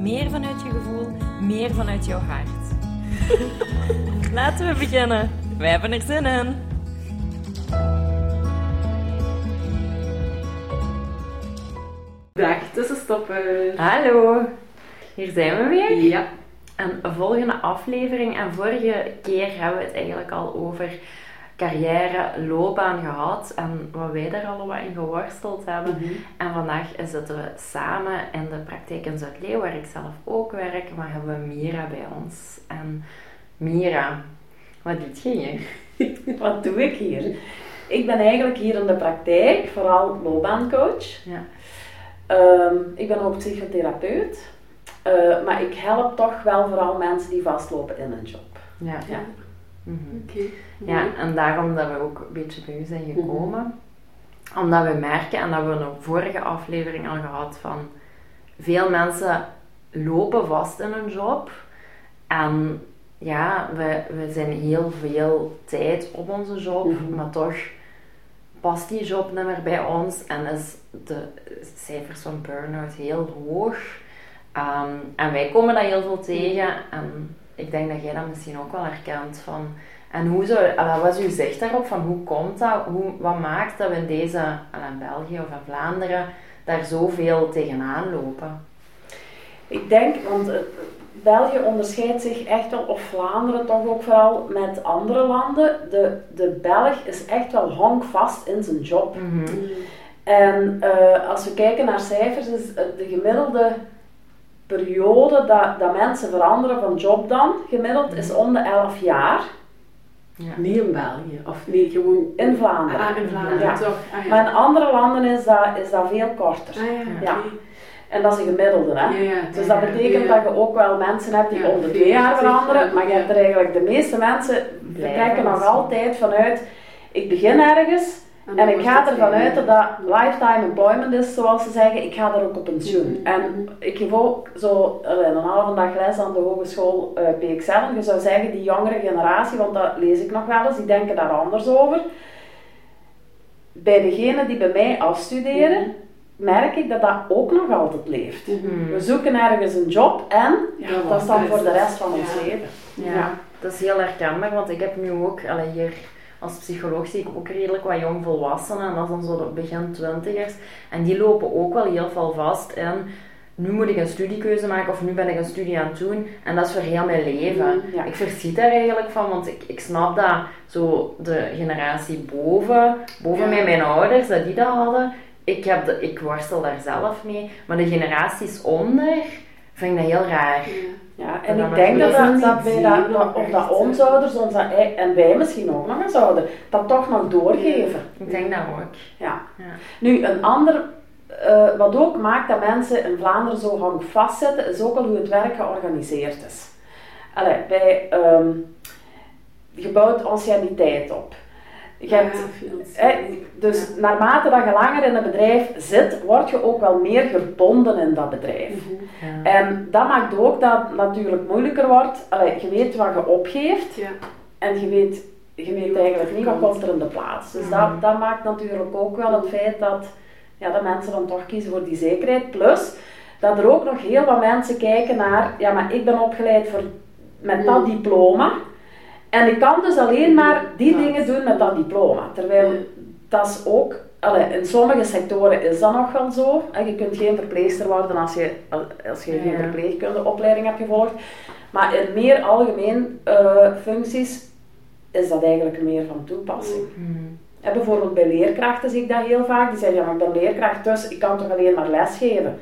meer vanuit je gevoel, meer vanuit jouw hart. Laten we beginnen. Wij hebben er zin in. Dag tussenstopper. Hallo, hier zijn we weer. Ja. Een volgende aflevering. En vorige keer hebben we het eigenlijk al over carrière, loopbaan gehad. En wat wij daar al wat in geworsteld hebben. Mhm. En vandaag zitten we samen in de praktijk in Zuid-Leeuw, waar ik zelf ook werk. Maar hebben we Mira bij ons. En Mira, wat doet je hier? Wat doe ik hier? Ik ben eigenlijk hier in de praktijk, vooral loopbaancoach. Ja. Ehm, ik ben ook psychotherapeut. Eh, maar ik help toch wel vooral mensen die vastlopen in een job. Ja. Ja. Mhm. Oké. Ja, en daarom dat we ook een beetje bij u zijn gekomen. Omdat we merken, en dat we in de vorige aflevering al gehad van... Veel mensen lopen vast in een job. En ja, we, we zijn heel veel tijd op onze job. Mhm. Maar toch past die job niet meer bij ons. En is de cijfers van burn-out heel hoog. Ehm, en wij komen dat heel veel tegen. En ik denk dat jij dat misschien ook wel herkent van... En hoe zou, wat is uw zicht daarop? Van hoe komt dat? Hoe, wat maakt dat we in deze, in België of in Vlaanderen, daar zoveel tegenaan lopen? Ik denk, want België onderscheidt zich echt wel, of Vlaanderen toch ook vooral, met andere landen. De, de Belg is echt wel honkvast in zijn job. En eh, als we kijken naar cijfers, is de gemiddelde periode dat, dat mensen veranderen van job dan, gemiddeld, is om de 11 jaar Ja. Niet in België, of nee, gewoon in Vlaanderen. Ah, in Vlaanderen, Ja. toch? Ah, ja. Maar in andere landen is dat, is dat veel korter. Ah, ja. En dat is een gemiddelde, hè? Ja, ja, Dus dat betekent ja. dat je ook wel mensen hebt die Ja, om de twee jaar 40, veranderen, maar je hebt er eigenlijk de meeste mensen vertrekken nog altijd vanuit ik begin ergens en ik ga ervan uit dat dat lifetime employment is, zoals ze zeggen, ik ga er ook op pensioen. En ik geef ook zo een halve dag les aan de hogeschool eh PXL. Je zou zeggen, die jongere generatie, want dat lees ik nog wel eens, die denken daar anders over. Bij degenen die bij mij afstuderen, merk ik dat dat ook nog altijd leeft. Mhm. We zoeken ergens een job en Ja, dat is dan voor de rest van ja. ons leven. Ja, dat is heel herkenbaar, want ik heb nu ook, allee, hier als psycholoog zie ik ook redelijk wat jongvolwassenen, en dat is dan zo de begin twintigers, en die lopen ook wel heel veel vast in, nu moet ik een studiekeuze maken, of nu ben ik een studie aan het doen, en dat is voor heel mijn leven. Mhm, ja. Ik verschiet daar eigenlijk van, want ik, ik snap dat zo de generatie boven, boven Ja. mij, mijn ouders, dat die dat hadden, ik, heb de, ik worstel daar zelf mee, maar de generaties onder, vind ik dat heel raar. Ja, En en ik denk dat, dat, wij dat, dat, of dat onze ouders, ei- en wij misschien ook nog eens zouden, dat toch nog doorgeven. Ik denk dat ook. Ja. Ja. Nu, een ander, eh, wat ook maakt dat mensen in Vlaanderen zo hangvast zitten, is ook al hoe het werk georganiseerd is. Allee, bij, ehm je bouwt anciëniteit op. Je hebt, Ja, financieel. hè, dus naarmate dat je langer in een bedrijf zit, word je ook wel meer gebonden in dat bedrijf. Mhm. Ja. En dat maakt ook dat het natuurlijk moeilijker wordt. Allee, je weet wat je opgeeft Ja. en je weet, je weet eigenlijk niet wat komt er in de plaats. Dus Mhm. dat, dat maakt natuurlijk ook wel het feit dat, ja, dat mensen dan toch kiezen voor die zekerheid. Plus dat er ook nog heel wat mensen kijken naar, ja maar ik ben opgeleid voor, met dat Mhm. diploma. En ik kan dus alleen maar die Ja. dingen doen met dat diploma. Terwijl Ja. dat is ook, allee, in sommige sectoren is dat nog wel zo. En je kunt geen verpleegster worden als je, als je geen verpleegkundeopleiding hebt gevolgd. Maar in meer algemeen eh, functies is dat eigenlijk meer van toepassing. En bijvoorbeeld bij leerkrachten zie ik dat heel vaak. Die zeggen, ja maar ik ben leerkracht, dus ik kan toch alleen maar lesgeven.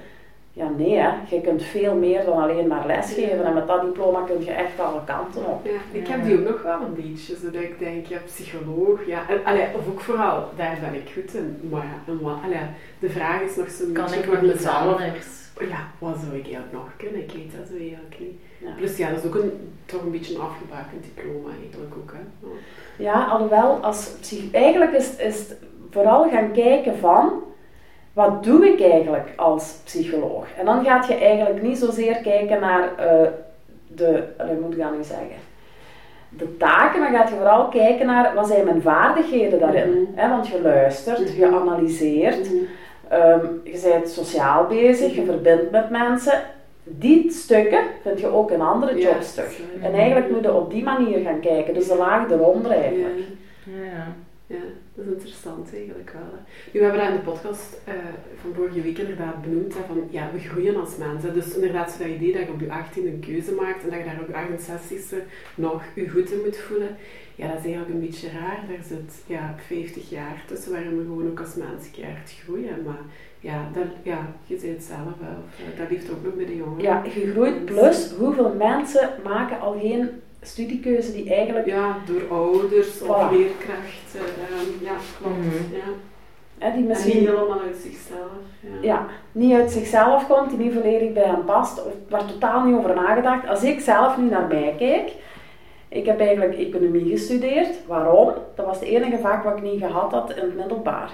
Ja nee, hè. je kunt veel meer dan alleen maar lesgeven. En met dat diploma kun je echt alle kanten op. Ja, ik heb die ook nog wel een beetje, zodat ik denk, ja, psycholoog, ja, en, allee, of ook vooral, daar ben ik goed in, maar ja, en wat, allee, de vraag is nog zo'n Kan beetje ik nog iets mezelf. anders? ja, wat zou ik eigenlijk nog kunnen? Ik weet dat zo eigenlijk niet. Ja. Plus ja, dat is ook een, toch een beetje een afgebakend diploma eigenlijk ook. Hè? Ja. Ja, alhoewel, als psych- eigenlijk is, is het vooral gaan kijken van, wat doe ik eigenlijk als psycholoog? En dan gaat je eigenlijk niet zozeer kijken naar eh, de, hoe moet ik dat nu zeggen, de taken, maar gaat je vooral kijken naar, wat zijn mijn vaardigheden daarin? Mhm. Want je luistert, je Mhm. analyseert, ehm, je bent sociaal bezig, je verbindt met mensen. Die stukken vind je ook in andere Ja, jobs terug. En eigenlijk moet je op die manier gaan kijken, dus de laag eronder eigenlijk. Ja. Ja. Ja, dat is interessant eigenlijk wel. hè. Nu, we hebben dat in de podcast eh, van vorige week inderdaad benoemd, hè, van ja, we groeien als mensen. Dus inderdaad, zo dat idee dat je op je 18 een keuze maakt en dat je daar op je 68ste nog je goed in moet voelen, ja, dat is eigenlijk een beetje raar. Daar zit ja, 50 jaar tussen waarin we gewoon ook als mensen keihard groeien. Maar ja, dat, ja je zei het zelf wel, eh, dat ligt ook nog bij de jongeren. Ja, je groeit plus hoeveel mensen maken al geen studiekeuze die eigenlijk Ja, door ouders of leerkrachten. ehm, ja, klopt. Mhm. Ja. hè, die En misschien niet helemaal uit zichzelf. Ja. ja, niet uit zichzelf komt, die niet volledig bij hen past of waar totaal niet over nagedacht. Als ik zelf nu naar mij kijk, ik heb eigenlijk economie gestudeerd. Waarom? Dat was het enige vak wat ik niet gehad had in het middelbaar.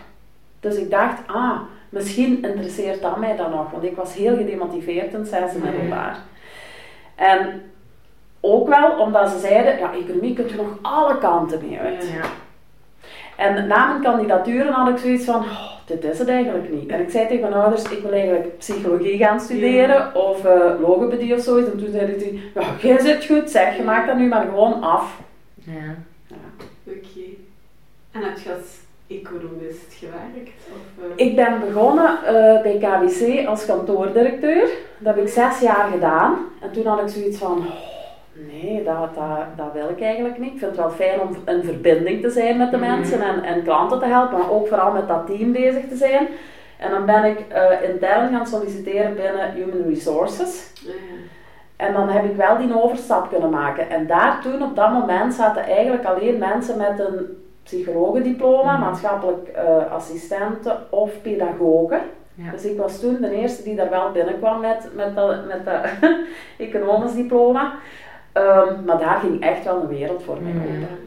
Dus ik dacht, ah, misschien interesseert dat mij dan nog, want ik was heel gedemotiveerd in het zesde middelbaar. En ook wel omdat ze zeiden, ja, economie kun je nog alle kanten mee uit. Ja. En na mijn kandidaturen had ik zoiets van, oh, dit is het eigenlijk niet. En ik zei tegen mijn ouders, ik wil eigenlijk psychologie gaan studeren of eh logopedie of zoiets. En toen zeiden die, ja, jij zit goed, zeg, je maakt dat nu maar gewoon af. Ja. Oké. En heb je als economist gewerkt? Of, eh, Ik ben begonnen eh, bij KWC als kantoordirecteur. Dat heb ik zes jaar gedaan. En toen had ik zoiets van, oh, nee, dat, dat, dat wil ik eigenlijk niet. Ik vind het wel fijn om in verbinding te zijn met de Mhm. mensen en, en klanten te helpen, maar ook vooral met dat team bezig te zijn. En dan ben ik eh, intern gaan solliciteren binnen Human Resources. ja. En dan heb ik wel die overstap kunnen maken. En daar toen, op dat moment, zaten eigenlijk alleen mensen met een psychologendiploma, Mhm. maatschappelijk eh, assistenten of pedagogen. Ja. Dus ik was toen de eerste die daar wel binnenkwam met, met dat, met dat economisch diploma. Ehm, maar daar ging echt wel een wereld voor mij Mhm. open.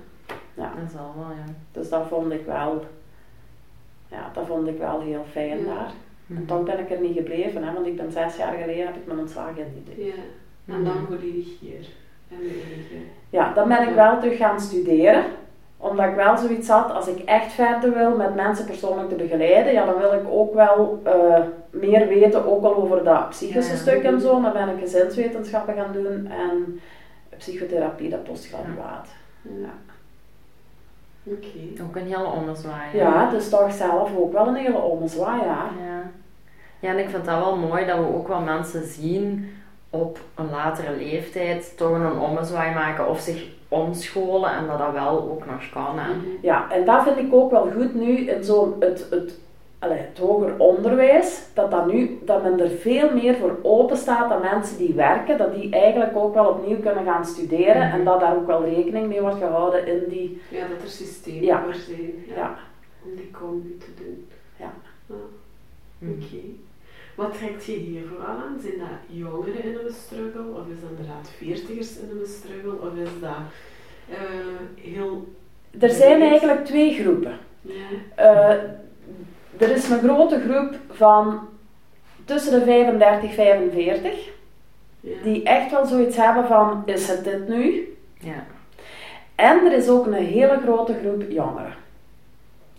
Dat is al wel, ja. Dus dat vond ik wel, ja, dat vond ik wel heel fijn Ja. daar. En Mhm. toch ben ik er niet gebleven, hè, want ik ben zes jaar geleden heb ik mijn ontslagen indiend. ja. En dan volledig hier. Ja, dan ben ik wel terug gaan studeren. Omdat ik wel zoiets had, als ik echt verder wil met mensen persoonlijk te begeleiden, ja, dan wil ik ook wel eh, meer weten, ook al over dat psychische Ja. stuk en zo. Dan ben ik gezinswetenschappen gaan doen en psychotherapie, dat postgraduaat. Ja. Oké. Ook een hele ommezwaai. ja, dus toch zelf ook wel een hele ommezwaai, ja. Ja. ja, en ik vind dat wel mooi dat we ook wel mensen zien op een latere leeftijd toch een ommezwaai maken of zich omscholen en dat dat wel ook nog kan. Hè. Ja, en dat vind ik ook wel goed nu in zo'n het, het, allee, het hoger onderwijs, dat, dat, nu, dat men er veel meer voor open staat dat mensen die werken, dat die eigenlijk ook wel opnieuw kunnen gaan studeren en dat daar ook wel rekening mee wordt gehouden in die, Ja, dat er systemen Ja. voor zijn. Ja. ja, Om die combi te doen. Ja. Mhm. Oké. Wat trekt je hier vooral aan? Zijn dat jongeren in een struggle? Of is dat inderdaad veertigers in een struggle? Of is dat eh, heel... er zijn eigenlijk twee groepen. Ja. Eh, er is een grote groep van tussen de 35 en 45, Ja. die echt wel zoiets hebben van, is het dit nu? Ja. En er is ook een hele grote groep jongeren.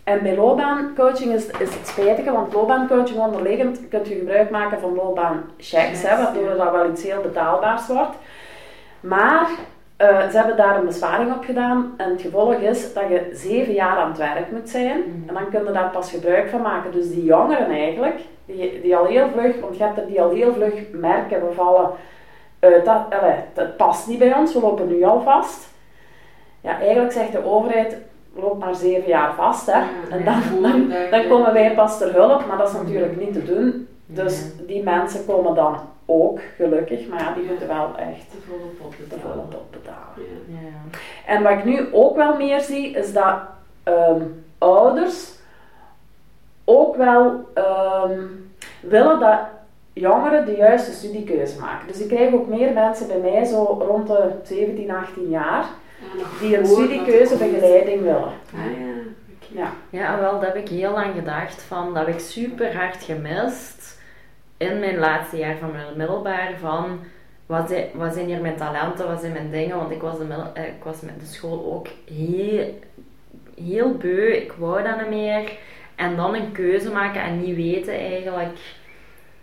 En bij loopbaancoaching is, is het spijtige, want loopbaancoaching onderliggend kun je gebruik maken van loopbaanchecks, hè, Checks, waardoor ja. dat wel iets heel betaalbaars wordt. Maar eh, ze hebben daar een besparing op gedaan en het gevolg is dat je zeven jaar aan het werk moet zijn Mhm. en dan kun je daar pas gebruik van maken. Dus die jongeren eigenlijk, die, die al heel vlug, want je hebt er die al heel vlug merken, we vallen uit dat, allee, het past niet bij ons, we lopen nu al vast. Ja, eigenlijk zegt de overheid, loop maar zeven jaar vast, hè. En dan, dan, dat dan komen wij pas ter hulp, maar dat is natuurlijk niet te doen. Dus die mensen komen dan ook, gelukkig, maar ja, die moeten wel echt De volle pot betalen. volle pot betalen. Ja. Ja. En wat ik nu ook wel meer zie, is dat ehm, ouders ook wel ehm, willen dat jongeren de juiste studiekeuze maken. Dus ik krijg ook meer mensen bij mij, zo rond de 17, 18 jaar, die een studiekeuzebegeleiding willen. Ah ja. Ja. Ja, wel, dat heb ik heel lang gedacht van, dat heb ik super hard gemist in mijn laatste jaar van mijn middelbaar van, wat zijn, wat zijn hier mijn talenten, wat zijn mijn dingen, want ik was, de, eh, ik was met de school ook heel, heel beu, ik wou dat niet meer. En dan een keuze maken en niet weten eigenlijk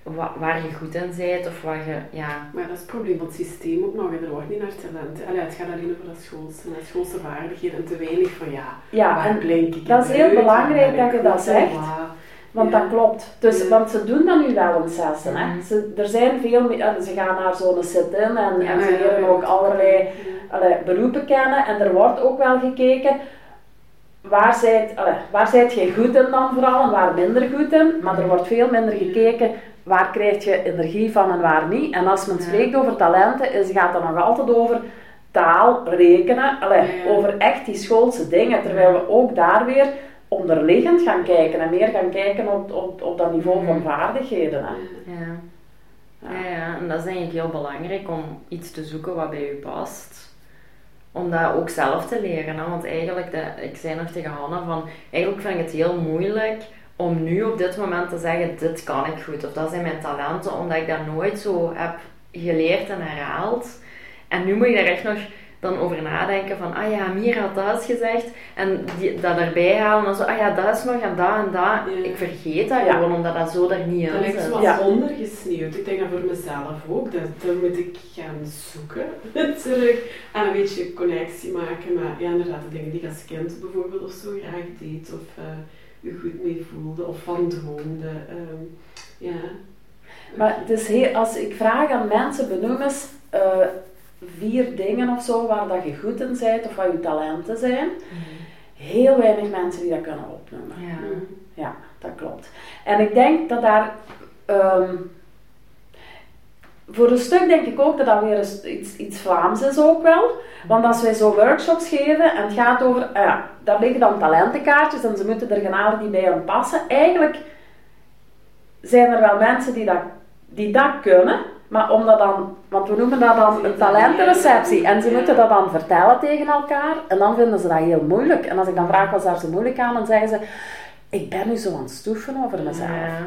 wa- waar je goed in bent of wat je, ja... Maar dat is het probleem van het systeem ook nog. Er wordt niet naar talenten. Allee, het gaat alleen over dat schoolse, schoolse vaardigheden en te weinig van ja, Ja, waar en ik dat is heel belangrijk waar dat je dat zegt. Want Ja. dat klopt. Dus, Ja. Want ze doen dat nu wel een. Hè? Mhm. Ze, er zijn veel meer, ze gaan naar zo'n sit-in en, en ze leren ook allerlei allee, beroepen kennen. En er wordt ook wel gekeken, waar zijt, waar zijt je goed in dan vooral en waar minder goed in. Maar er wordt veel minder gekeken, waar krijg je energie van en waar niet. En als men spreekt over talenten, is, gaat het nog altijd over taal, rekenen, over echt die schoolse dingen. Terwijl we ook daar weer onderliggend gaan kijken en meer gaan kijken op, op, op dat niveau van Mhm. vaardigheden. Hè. Ja. Ja. Ja, ja, en dat is denk ik heel belangrijk om iets te zoeken wat bij u past. Om dat ook zelf te leren. Hè? Want eigenlijk, dat, ik zei nog tegen Hanna van, eigenlijk vind ik het heel moeilijk om nu op dit moment te zeggen, dit kan ik goed. Of dat zijn mijn talenten, omdat ik dat nooit zo heb geleerd en herhaald. En nu moet je daar echt nog dan over nadenken van, ah ja, Mira had dat eens gezegd. En die, dat erbij halen en dan zo, ah ja, dat is nog en dat en dat. Ja. Ik vergeet dat Ja. gewoon, omdat dat zo er niet Dat in zit. zo Ja. wat ondergesneeuwd. Ik denk dat voor mezelf ook. Dat, dan moet ik gaan zoeken terug. En een beetje connectie maken met ja, inderdaad, de dingen die ik als kind bijvoorbeeld of zo graag deed. Of eh u goed mee voelde. Of van droomde. Ehm, ja. Maar het is heel, als ik vraag aan mensen, benoem eens eh, vier dingen of zo waar dat je goed in bent of wat je talenten zijn. Heel weinig mensen die dat kunnen opnoemen. Ja. Mhm. Ja, dat klopt. En ik denk dat daar. ehm, voor een stuk denk ik ook dat dat weer iets, iets Vlaams is ook wel. Want als wij zo workshops geven en het gaat over, ah ja, daar liggen dan talentenkaartjes en ze moeten er halen die bij hen passen. Eigenlijk zijn er wel mensen die dat, die dat kunnen, maar omdat dan, want we noemen dat dan een talentenreceptie en ze moeten dat dan vertellen tegen elkaar en dan vinden ze dat heel moeilijk. En als ik dan vraag wat is daar zo moeilijk aan, dan zeggen ze, ik ben nu zo aan het stoeven over mezelf. Ja.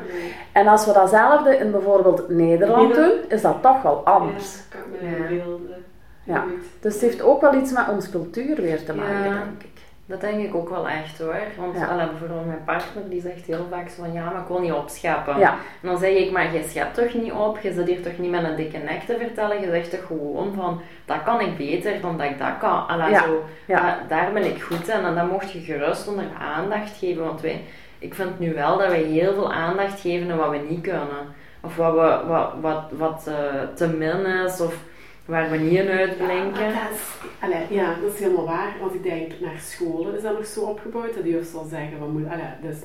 En als we datzelfde in bijvoorbeeld Nederland doen, is dat toch wel anders. Ja, kan me Ja. Ja. Dus het heeft ook wel iets met onze cultuur weer te maken, denk ik. Dat denk ik ook wel echt hoor. Want Ja. bijvoorbeeld mijn partner die zegt heel vaak zo van ja, maar ik wil niet opscheppen. Ja, En dan zeg ik, maar je schept toch niet op, je zit hier toch niet met een dikke nek te vertellen. Je zegt toch gewoon van dat kan ik beter dan dat ik dat kan. Ja. Zo, Ja. "Ah, daar ben ik goed in en dan mocht je gerust onder aandacht geven. Want wij, ik vind nu wel dat wij heel veel aandacht geven aan wat we niet kunnen. Of wat, we, wat, wat, wat eh, te min is, of waar we niet in uitblinken. Ja, dat is, allee, ja, dat is helemaal waar. Als ik denk naar scholen, is dat nog zo opgebouwd dat juf zal zeggen, wat moet, allee, dus,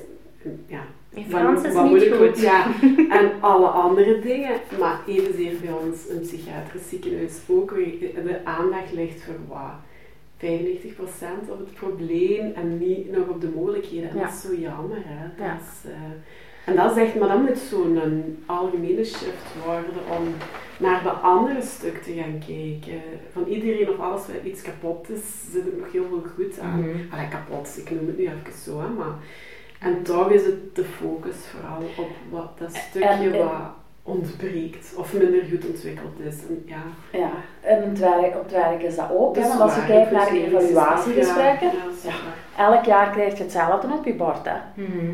ja, In wat- Frans is wat niet moet ik goed. Ja, en alle andere dingen. Maar evenzeer bij ons een psychiatrisch ziekenhuis ook, de aandacht ligt voor wat. 95% op het probleem en niet nog op de mogelijkheden. En Ja. dat is zo jammer, hè. Dat Ja. is, eh, en dat echt, maar dat moet zo'n algemene shift worden om naar de andere stuk te gaan kijken. Van iedereen of alles wat iets kapot is, zit er nog heel veel goed aan. Mhm. Allee, kapot, ik noem het nu even zo, hè, maar... En toch is het de focus vooral op wat dat stukje En- en- wat ontbreekt of minder goed ontwikkeld is. En ja, ja. En het werk, op het werk is dat ook. dat Hè? is Want als je kijkt naar inclusief evaluatiegesprekken, Ja, elk jaar krijg je hetzelfde op je bord. Hè? Mhm.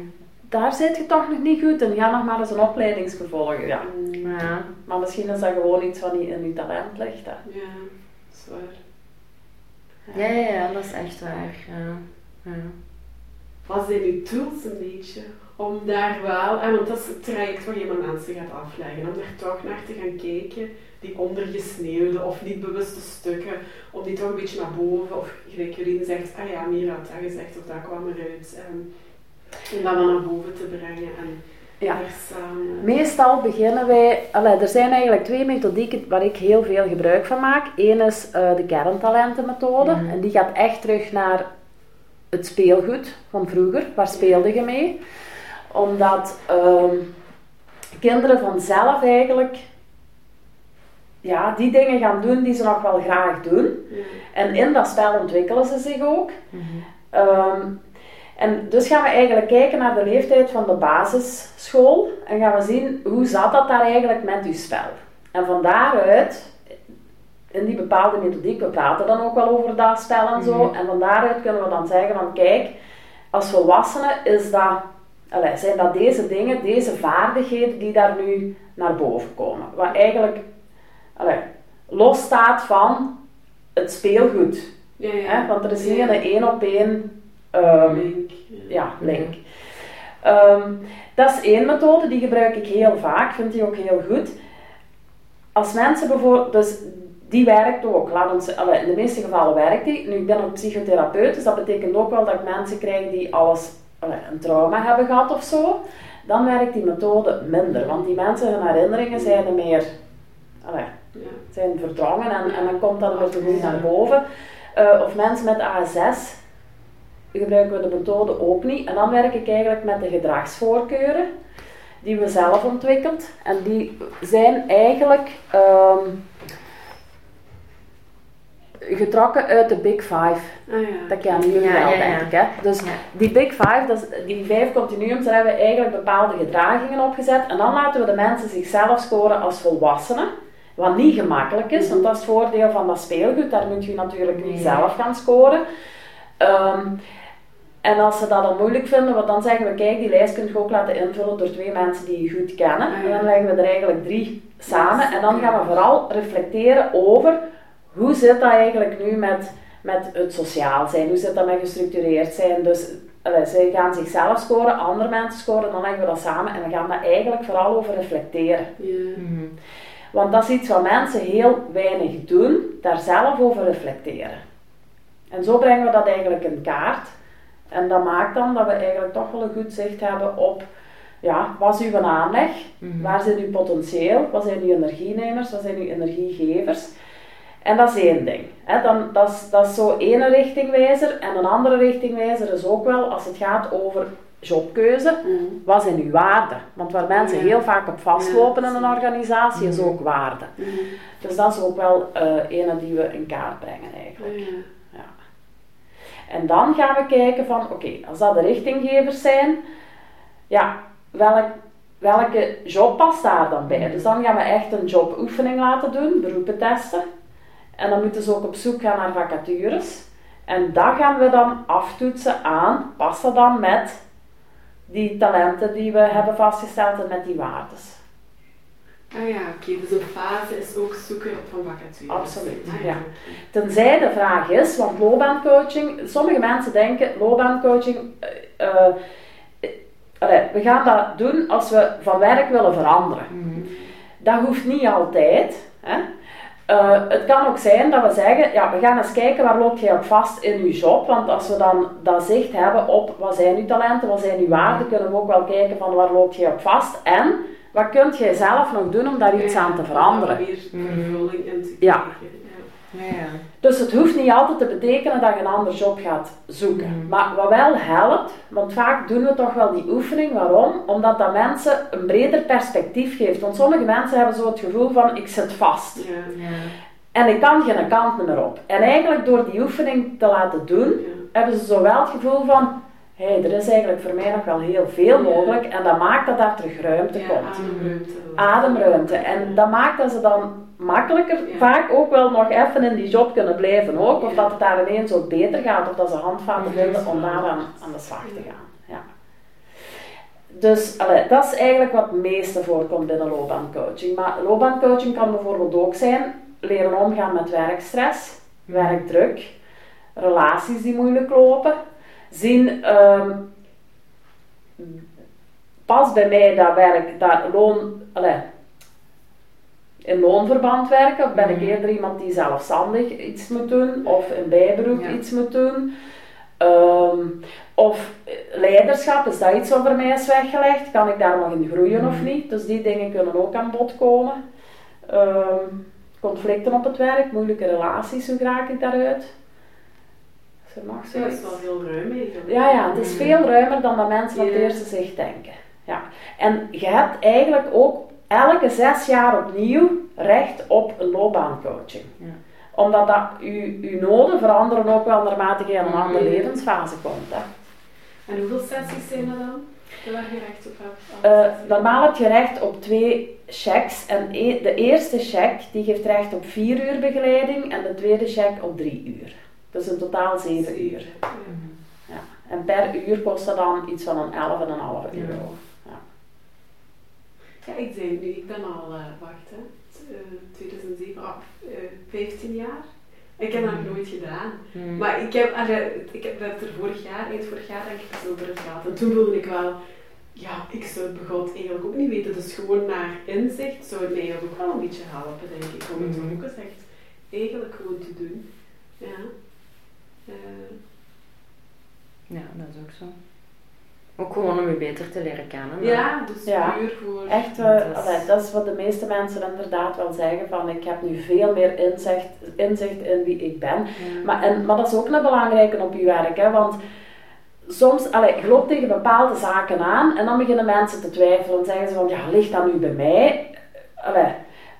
Daar zit je toch nog niet goed in. Ga nog maar eens een opleidingsvervolg. Ja. Ja. Maar misschien is dat gewoon iets wat niet in je talent ligt. Hè? Ja, dat is waar. Ja, ja, ja, dat is echt waar. Ja. Ja. Wat zijn uw tools een beetje om daar wel, en want dat is het traject waar je met mensen gaat afleggen, om daar toch naar te gaan kijken, die ondergesneeuwde of niet bewuste stukken, om die toch een beetje naar boven, of gelijk Jolien zegt, ah ja, Mira had dat gezegd of dat kwam eruit, en, om dat naar boven te brengen en Ja. samen... Meestal beginnen wij, allee, er zijn eigenlijk twee methodieken waar ik heel veel gebruik van maak. Eén is eh, de kerntalentenmethode Mhm. en die gaat echt terug naar het speelgoed van vroeger. Waar speelde je mee? Omdat, ehm, kinderen vanzelf eigenlijk ja, die dingen gaan doen die ze nog wel graag doen. En in dat spel ontwikkelen ze zich ook. Mhm. Ehm, en dus gaan we eigenlijk kijken naar de leeftijd van de basisschool en gaan we zien hoe zat dat daar eigenlijk met uw spel. En van daaruit, in die bepaalde methodiek, we praten dan ook wel over dat spel en zo, Mhm. en van daaruit kunnen we dan zeggen van kijk, als volwassene is dat, allee, zijn dat deze dingen, deze vaardigheden die daar nu naar boven komen. Wat eigenlijk allee, los staat van het speelgoed. Ja, ja. Hè? Want er is Ja. een één op één ehm, Link. ja, link. Ehm, dat is één methode, die gebruik ik heel vaak, vind die ook heel goed. Als mensen bijvoorbeeld, dus die werkt ook, laat ons, in de meeste gevallen werkt die. Nu, ik ben ook psychotherapeut, dus dat betekent ook wel dat ik mensen krijg die alles, een trauma hebben gehad of zo. Dan werkt die methode minder, want die mensen, hun herinneringen zijn er meer, allee, zijn verdrongen en, en dan komt dat weer te goed naar boven. Eh, of mensen met ASS gebruiken we de methode ook niet. En dan werk ik eigenlijk met de gedragsvoorkeuren die we zelf ontwikkeld. En die zijn eigenlijk ehm, getrokken uit de Big Five. Ah ja. Dat kennen jullie Ja, wel, ja, denk ik. Hè? Dus die Big Five, dat is, die vijf continuums, daar hebben we eigenlijk bepaalde gedragingen opgezet. En dan laten we de mensen zichzelf scoren als volwassenen. Wat niet gemakkelijk is, want dat is het voordeel van dat speelgoed. Daar moet je natuurlijk niet zelf gaan scoren. Ehm, en als ze dat dan moeilijk vinden, want dan zeggen we, kijk, die lijst kun je ook laten invullen door twee mensen die je goed kennen. Ah, ja. En dan leggen we er eigenlijk drie samen. Yes, En dan gaan we vooral reflecteren over hoe zit dat eigenlijk nu met, met het sociaal zijn, hoe zit dat met gestructureerd zijn. Dus allee, zij gaan zichzelf scoren, andere mensen scoren, dan leggen we dat samen en we gaan daar eigenlijk vooral over reflecteren. Ja. Mhm. Want dat is iets wat mensen heel weinig doen, daar zelf over reflecteren. En zo brengen we dat eigenlijk in kaart. En dat maakt dan dat we eigenlijk toch wel een goed zicht hebben op, ja, wat is uw aanleg? Mhm. Waar zit uw potentieel? Wat zijn uw energienemers? Wat zijn uw energiegevers? En dat is één ding. Hè. Dan, dat, is, dat is zo één richtingwijzer. En een andere richtingwijzer is ook wel als het gaat over jobkeuze. Mhm. Wat zijn uw waarden? Want waar mensen heel vaak op vastlopen in een organisatie is Mhm. ook waarde. Dus dat is ook wel eh ene die we in kaart brengen eigenlijk. En dan gaan we kijken van, oké, als dat de richtinggevers zijn, ja, welk, welke job past daar dan bij? Dus dan gaan we echt een joboefening laten doen, beroepen testen. En dan moeten ze ook op zoek gaan naar vacatures. En dat gaan we dan aftoetsen aan, past dat dan met die talenten die we hebben vastgesteld en met die waardes. Ah ja, oké. Dus een fase is ook zoeken van vacatures. Absoluut, Ah ja. Tenzij de vraag is, want loopbaancoaching, sommige mensen denken loopbaancoaching, eh, allee, we gaan dat doen als we van werk willen veranderen. Mhm. Dat hoeft niet altijd. Hè. Eh, het kan ook zijn dat we zeggen, ja, we gaan eens kijken waar loop jij op vast in je job. Want als we dan dat zicht hebben op wat zijn uw talenten, wat zijn uw waarden, kunnen we ook wel kijken van waar loop jij op vast. En wat kunt jij zelf nog doen om daar iets Ja, aan te veranderen. weer vervulling in te Ja. Dus het hoeft niet altijd te betekenen dat je een ander job gaat zoeken. Mhm. Maar wat wel helpt, want vaak doen we toch wel die oefening. Waarom? Omdat dat mensen een breder perspectief geeft. Want sommige mensen hebben zo het gevoel van ik zit vast. Ja. Ja. En ik kan geen kant meer op. En eigenlijk door die oefening te laten doen, Ja. hebben ze zowel het gevoel van hey, er is eigenlijk voor mij nog wel heel veel mogelijk. En dat maakt dat daar terug ruimte Ja, komt. ademruimte. Ademruimte. En dat maakt dat ze dan makkelijker Ja. vaak ook wel nog even in die job kunnen blijven ook. Of dat het daar ineens ook beter gaat. Of dat ze handvaten Ja, vinden om daar aan, aan de slag te gaan. Ja. Dus allee, dat is eigenlijk wat het meeste voorkomt binnen loopbaancoaching. Maar loopbaancoaching kan bijvoorbeeld ook zijn leren omgaan met werkstress, werkdruk, relaties die moeilijk lopen. Zien, ehm, past bij mij dat werk, dat loon, allee, in loonverband werken, of ben ik Mhm. eerder iemand die zelfstandig iets moet doen, of in bijberoep Ja. iets moet doen. Ehm, of eh, leiderschap, is dat iets wat voor mij is weggelegd? Kan ik daar nog in groeien of Mhm. niet? Dus die dingen kunnen ook aan bod komen. Ehm, conflicten op het werk, moeilijke relaties, hoe raak ik daaruit? Ja, dat is wel heel ruim eigenlijk. Ja, ja, het is veel ruimer dan dat mensen op het eerste zicht denken. Ja. En je hebt eigenlijk ook elke zes jaar opnieuw recht op een loopbaancoaching. Ja. Omdat dat je, je noden veranderen ook wel naarmate je in een andere Mhm. levensfase komt. Hè. En hoeveel sessies zijn er dan? Waar je recht op hebt? Eh, normaal heb je recht op twee checks. En e- de eerste check die geeft recht op vier uur begeleiding en de tweede check op drie uur. Dus in totaal zeven uur. Ja. Ja. En per uur kost dat dan iets van een 11,5 Ja. euro. Ja, ik zei nu, ik ben al, eh wacht hè, eh, 2007, ah, eh, 15 jaar. Ik heb dat nog nooit gedaan. Mm. Maar ik heb, ik heb het er vorig jaar, eind vorig jaar denk ik over gehad. En toen voelde ik wel, ja, ik zou het begot eigenlijk ook niet weten. Dus gewoon naar inzicht zou het mij eigenlijk ook wel een beetje helpen, denk ik. Om het Mhm. ook eens echt eigenlijk gewoon te doen. Ja. Eh, Ja, dat is ook zo. Ook gewoon om je beter te leren kennen. ja, dus Ja. puur voor... Echt, eh, Dat is- allee, dat is wat de meeste mensen inderdaad wel zeggen van ik heb nu veel meer inzicht, inzicht in wie ik ben. Ja. Maar, en, maar dat is ook een belangrijke op je werk, hè, want soms, allee, je loopt tegen bepaalde zaken aan en dan beginnen mensen te twijfelen en zeggen ze van ja, ligt dat nu bij mij? Allee,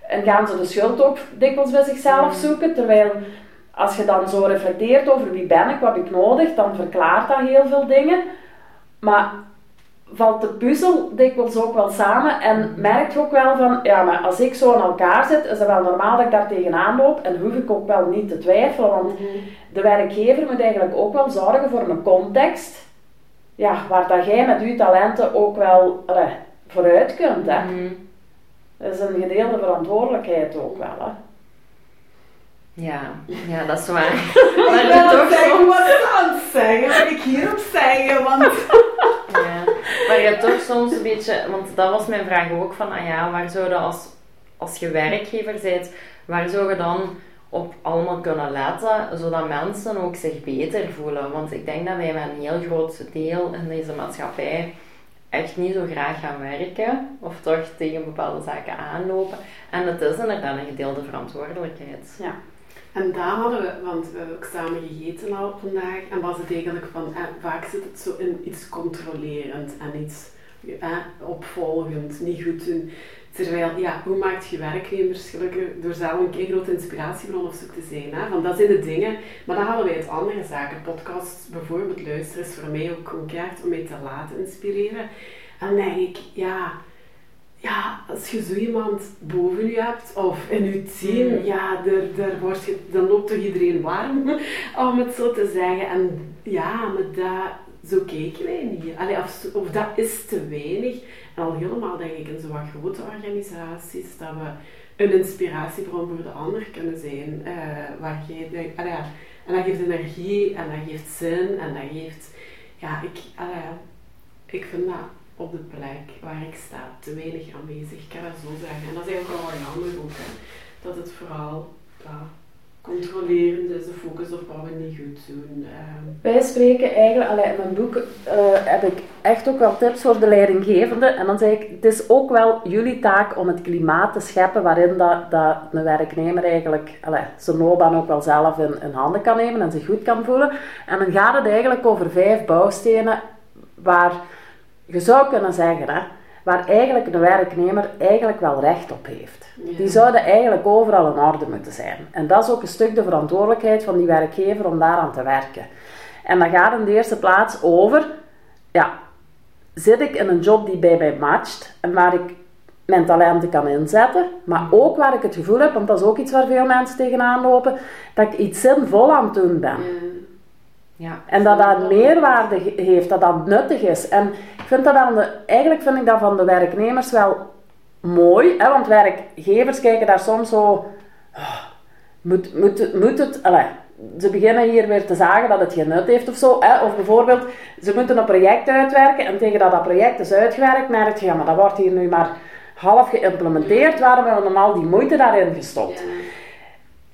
en gaan ze de schuld ook dikwijls bij zichzelf zoeken, terwijl als je dan zo reflecteert over wie ben ik, wat heb ik nodig, dan verklaart dat heel veel dingen. Maar valt de puzzel dikwijls ook wel samen en merkt je ook wel van, ja, maar als ik zo in elkaar zit, is het wel normaal dat ik daar tegenaan loop en hoef ik ook wel niet te twijfelen, want Mhm. de werkgever moet eigenlijk ook wel zorgen voor een context, ja, waar dat jij met je talenten ook wel vooruit kunt. Hè. Mhm. Dat is een gedeelde verantwoordelijkheid ook wel. Hè. Ja, ja, dat is waar. Ik Maar wil je toch zeggen, wat aan het zeggen? Wat wil ik hierop zeggen? Want... Ja, maar je hebt toch soms een beetje, want dat was mijn vraag ook van, ah ja, waar zou je als, als je werkgever bent, waar zou je dan op allemaal kunnen letten, zodat mensen ook zich beter voelen? Want ik denk dat wij met een heel groot deel in deze maatschappij echt niet zo graag gaan werken, of toch tegen bepaalde zaken aanlopen. En het is inderdaad een gedeelde verantwoordelijkheid. Ja. En daar hadden we, want we hebben ook samen gegeten al vandaag, en was het eigenlijk van, eh, vaak zit het zo in iets controlerend en iets eh, opvolgend, niet goed doen. Terwijl, ja, hoe maakt je werknemers gelukkig door zelf een keer grote inspiratiebron of zo te zijn? Hè? Dat zijn de dingen, maar dan hadden wij het andere zaken. Podcasts bijvoorbeeld luisteren is voor mij ook keihard om mij te laten inspireren. En dan denk ik, ja, ja, als je zo iemand boven je hebt of in je team, Mm. ja, daar, daar word je, dan loopt toch iedereen warm, om het zo te zeggen. En ja, maar dat, zo kijken wij niet. Allee, of, of dat is te weinig. En al helemaal denk ik in zo'n grote organisaties, dat we een inspiratiebron voor de ander kunnen zijn. eh, waar jij denkt, allee, en dat geeft energie en dat geeft zin en dat geeft, ja, ik, allee, ik vind dat op de plek waar ik sta te weinig aanwezig. Ik kan dat zo zeggen. En dat is eigenlijk wel jammer ook, hè, dat het vooral controlerend is, de focus op wat we niet goed doen. ehm. Wij spreken eigenlijk, allee, in mijn boek eh, heb ik echt ook wel tips voor de leidinggevende. En dan zeg ik, het is ook wel jullie taak om het klimaat te scheppen waarin dat, dat een werknemer eigenlijk allee, zijn loopbaan ook wel zelf in, in handen kan nemen en zich goed kan voelen. En dan gaat het eigenlijk over vijf bouwstenen waar je zou kunnen zeggen, hè, waar eigenlijk de werknemer eigenlijk wel recht op heeft. Ja. Die zouden eigenlijk overal in orde moeten zijn. En dat is ook een stuk de verantwoordelijkheid van die werkgever om daaraan te werken. En dat gaat in de eerste plaats over, ja, zit ik in een job die bij mij matcht en waar ik mijn talenten kan inzetten, maar ook waar ik het gevoel heb, want dat is ook iets waar veel mensen tegenaan lopen, dat ik iets zinvol aan het doen ben. Ja. En dat dat meerwaarde heeft, dat dat nuttig is. En ik vind dat aan de, eigenlijk vind ik dat van de werknemers wel mooi, hè, want werkgevers kijken daar soms zo, "Ah, moet, moet, het- moet het, allee, ze beginnen hier weer te zagen dat het geen nut heeft of zo. Hè? Of bijvoorbeeld, ze moeten een project uitwerken en tegen dat dat project is uitgewerkt, merk je, ja, maar dat wordt hier nu maar half geïmplementeerd, waarom hebben we dan al die moeite daarin gestopt?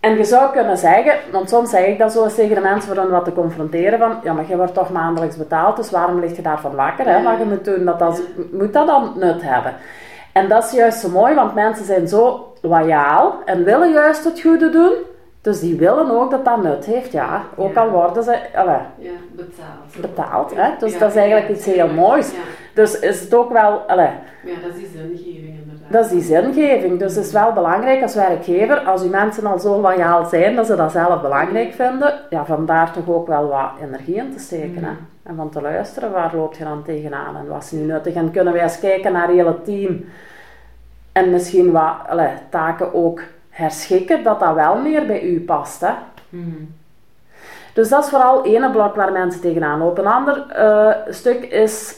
En je zou kunnen zeggen, want soms zeg ik dat zo eens tegen de mensen voor hen wat te confronteren van, ja, maar je wordt toch maandelijks betaald, dus waarom lig je daarvan wakker? Hè? Wat je moet doen, dat dat, moet dat dan nut hebben? En dat is juist zo mooi, want mensen zijn zo loyaal en willen juist het goede doen, Dus die willen ook dat dat nut heeft, ja. Ook Ja. al worden ze Ja, betaald. betaald, hè. Dus Ja, dat is eigenlijk iets heel moois. Dus is het ook wel, allee, ja, dat is die zingeving inderdaad. dat is die zingeving. Dus het is wel belangrijk als werkgever, als uw mensen al zo loyaal zijn dat ze dat zelf belangrijk vinden, ja, vandaar toch ook wel wat energie in te steken. Hè? En van te luisteren, waar loopt je dan tegenaan en wat is niet nuttig. En kunnen wij eens kijken naar het hele team en misschien wat allee, taken ook herschikken, dat dat wel meer bij u past. Hè? Mhm. Dus dat is vooral één blok waar mensen tegenaan lopen. Een ander eh, stuk is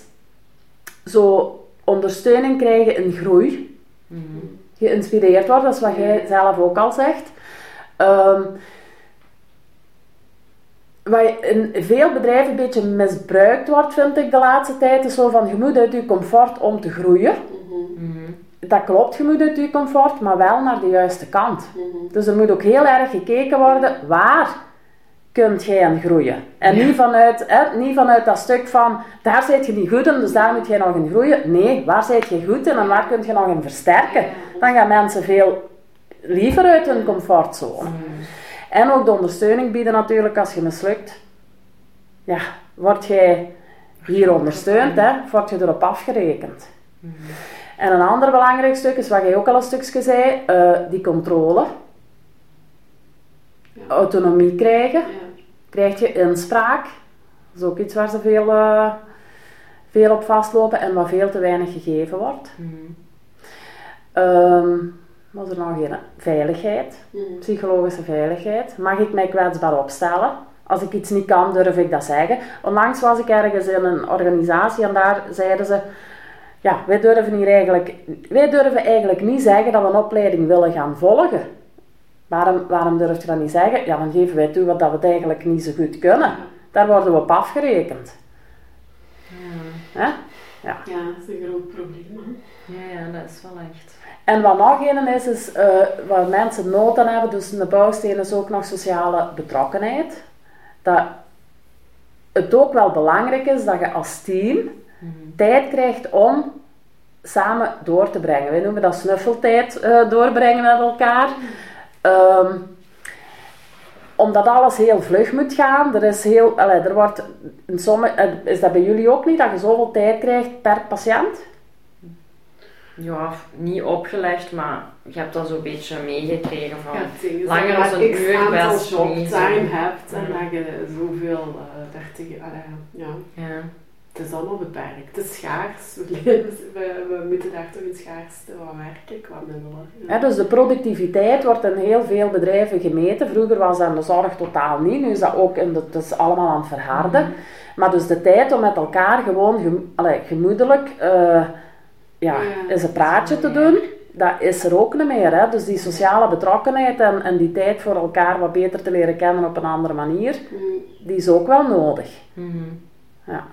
zo ondersteuning krijgen in groei. Mhm. Geïnspireerd worden, dat is wat jij zelf ook al zegt. Ehm, wat in veel bedrijven een beetje misbruikt wordt, vind ik de laatste tijd, is zo van je moet uit je comfort om te groeien. Mhm, Mhm. Dat klopt, je moet uit je comfort, maar wel naar de juiste kant. mhm. Dus er moet ook heel erg gekeken worden waar kunt jij in groeien. En niet, vanuit, hè, niet vanuit dat stuk van daar zit je niet goed in, dus daar moet jij nog in groeien. Nee, waar zit je goed in en waar kun je nog in versterken? Dan gaan mensen veel liever uit hun comfortzone. En ook de ondersteuning bieden natuurlijk als je mislukt. Ja, word jij hier ondersteund, hè, word je erop afgerekend. En een ander belangrijk stuk is wat jij ook al een stukje zei, eh, die controle. Ja. Autonomie krijgen. Ja. Krijg je inspraak. Dat is ook iets waar ze veel, eh, veel op vastlopen en wat veel te weinig gegeven wordt. Mhm. Ehm wat is er nog een? Veiligheid. Mhm. Psychologische veiligheid. Mag ik mij kwetsbaar opstellen? Als ik iets niet kan, durf ik dat zeggen. Onlangs was ik ergens in een organisatie en daar zeiden ze... Ja, wij durven, hier eigenlijk, wij durven eigenlijk niet zeggen dat we een opleiding willen gaan volgen. Waarom, waarom durf je dat niet zeggen? Ja, dan geven wij toe wat dat we het eigenlijk niet zo goed kunnen. Daar worden we op afgerekend. Hè? Ja. Ja, dat is een groot probleem. hè. Ja, ja, dat is wel echt. En wat nog een is, is eh, waar mensen nood aan hebben, dus in de bouwsteen is ook nog sociale betrokkenheid. Dat het ook wel belangrijk is dat je als team tijd krijgt om samen door te brengen. Wij noemen dat snuffeltijd eh, doorbrengen met elkaar. Ehm, omdat alles heel vlug moet gaan. Er, is heel, allee, er wordt in sommige, eh, is dat bij jullie ook niet, dat je zoveel tijd krijgt per patiënt? Ja, niet opgelegd, maar je hebt dat zo'n beetje meegekregen van... Ja, langer maar een uur niet zo. hebt en dat je zoveel uh, daartegen... allee, ja. Ja. Het is allemaal beperkt. Het is schaars. We, we, we moeten daar toch in schaarste wat werken qua middelen. Ja. Dus de productiviteit wordt in heel veel bedrijven gemeten. Vroeger was dat in de zorg totaal niet. Nu is dat ook in de, het is allemaal aan het verharden. Maar dus de tijd om met elkaar gewoon gem, allee, gemoedelijk eh, ja, Ja. eens een praatje te doen, dat is er ook niet meer. Hè? Dus die sociale betrokkenheid en, en die tijd voor elkaar wat beter te leren kennen op een andere manier, Mm, die is ook wel nodig. Mhm. Ja.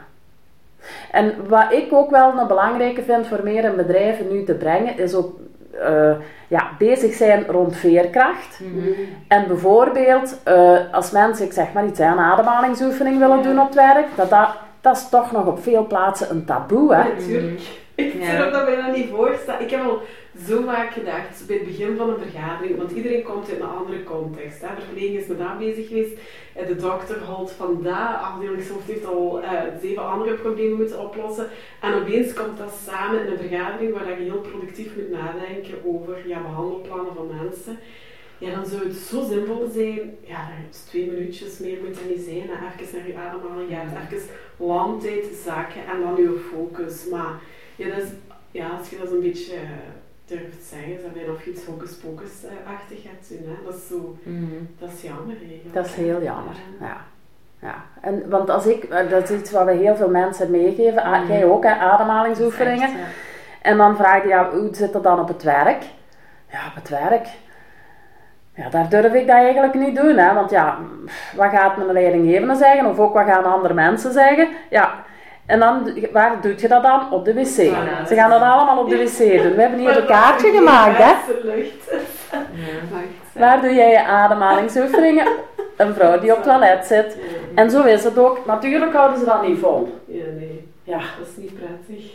En wat ik ook wel een belangrijke vind voor meer in bedrijven nu te brengen, is ook eh, ja, bezig zijn rond veerkracht. Mhm. En bijvoorbeeld, eh, als mensen, ik zeg maar iets, hè, een ademhalingsoefening willen Ja. doen op het werk, dat, dat, dat is toch nog op veel plaatsen een taboe. Hè? Natuurlijk. Ik Ja. zie dat mij dat niet voorstellen. Ik heb al zo vaak gedacht, bij het begin van een vergadering, want iedereen komt uit een andere context. Hè. De verpleging is met dat bezig geweest, eh, de dokter houdt van dat, afdelingshoofd heeft al eh, zeven andere problemen moeten oplossen. En opeens komt dat samen in een vergadering waar je heel productief moet nadenken over ja, behandelplannen van mensen. Ja, dan zou het zo simpel zijn. Ja, twee minuutjes meer moet dat niet zijn. Hè. Even naar je ademhaling gaan, even landtijd zakken en dan je focus. Maar ja, dat is, ja, als je dat een beetje eh, durft zeggen, is dat bijna of je iets hocus-pocus-achtig gaat doen. Hè. Dat is zo, Mhm. dat is jammer eigenlijk. Dat is heel jammer. Ja. Ja. En, want als ik, eh, dat is iets wat we heel veel mensen meegeven, ah, Mhm. jij ook, hè, ademhalingsoefeningen. Echt, ja. En dan vraag je, ja, hoe zit dat dan op het werk? Ja, op het werk. Ja, daar durf ik dat eigenlijk niet doen, hè. Want ja, wat gaat mijn leidinggevende zeggen? Of ook wat gaan andere mensen zeggen? Ja, en dan, waar doe je dat dan? Op de wc. Voilà. Ze gaan dat allemaal op de wc doen. We hebben hier een kaartje gemaakt, hè. Lucht. Ja. Wacht. Waar doe jij je ademhalingsoefeningen? Een vrouw die op het toilet zit. Ja. En zo is het ook. Natuurlijk houden ze dat niet vol. Ja, nee. Ja. Dat is niet prettig.